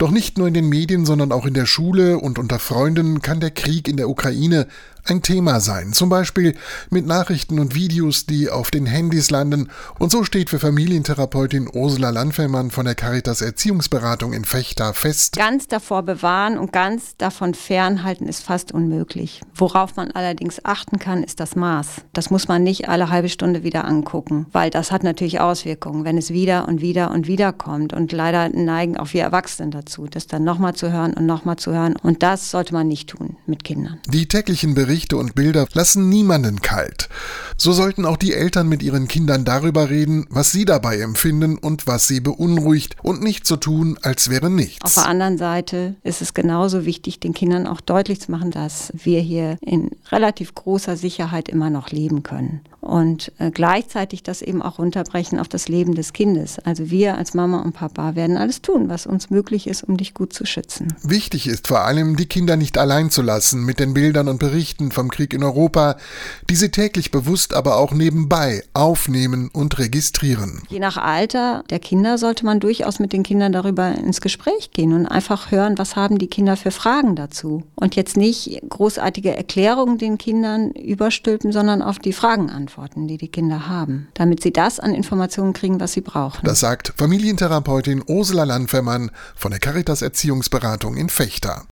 Doch nicht nur in den Medien, sondern auch in der Schule und unter Freunden kann der Krieg in der Ukraine ein Thema sein. Zum Beispiel mit Nachrichten und Videos, die auf den Handys landen. Und so steht für Familientherapeutin Ursula Landfellmann von der Caritas Erziehungsberatung in Fechter fest. Ganz davor bewahren und ganz davon fernhalten ist fast unmöglich. Worauf man allerdings achten kann, ist das Maß. Das muss man nicht alle halbe Stunde wieder angucken, weil das hat natürlich Auswirkungen, wenn es wieder und wieder und wieder kommt. Und leider neigen auch wir Erwachsenen dazu dazu, das dann nochmal zu hören und nochmal zu hören. Und das sollte man nicht tun mit Kindern. Die täglichen Berichte und Bilder lassen niemanden kalt. So sollten auch die Eltern mit ihren Kindern darüber reden, was sie dabei empfinden und was sie beunruhigt und nicht so tun, als wäre nichts. Auf der anderen Seite ist es genauso wichtig, den Kindern auch deutlich zu machen, dass wir hier in relativ großer Sicherheit immer noch leben können und äh, gleichzeitig das eben auch runterbrechen auf das Leben des Kindes. Also wir als Mama und Papa werden alles tun, was uns möglich ist, um dich gut zu schützen. Wichtig ist vor allem, die Kinder nicht allein zu lassen mit den Bildern und Berichten vom Krieg in Europa, diese täglich bewusst, aber auch nebenbei aufnehmen und registrieren. Je nach Alter der Kinder sollte man durchaus mit den Kindern darüber ins Gespräch gehen und einfach hören, was haben die Kinder für Fragen dazu. Und jetzt nicht großartige Erklärungen den Kindern überstülpen, sondern auf die Fragen antworten antworten, die die Kinder haben, damit sie das an Informationen kriegen, was sie brauchen. Das sagt Familientherapeutin Ursula Landfermann von der Caritas Erziehungsberatung in Fechter.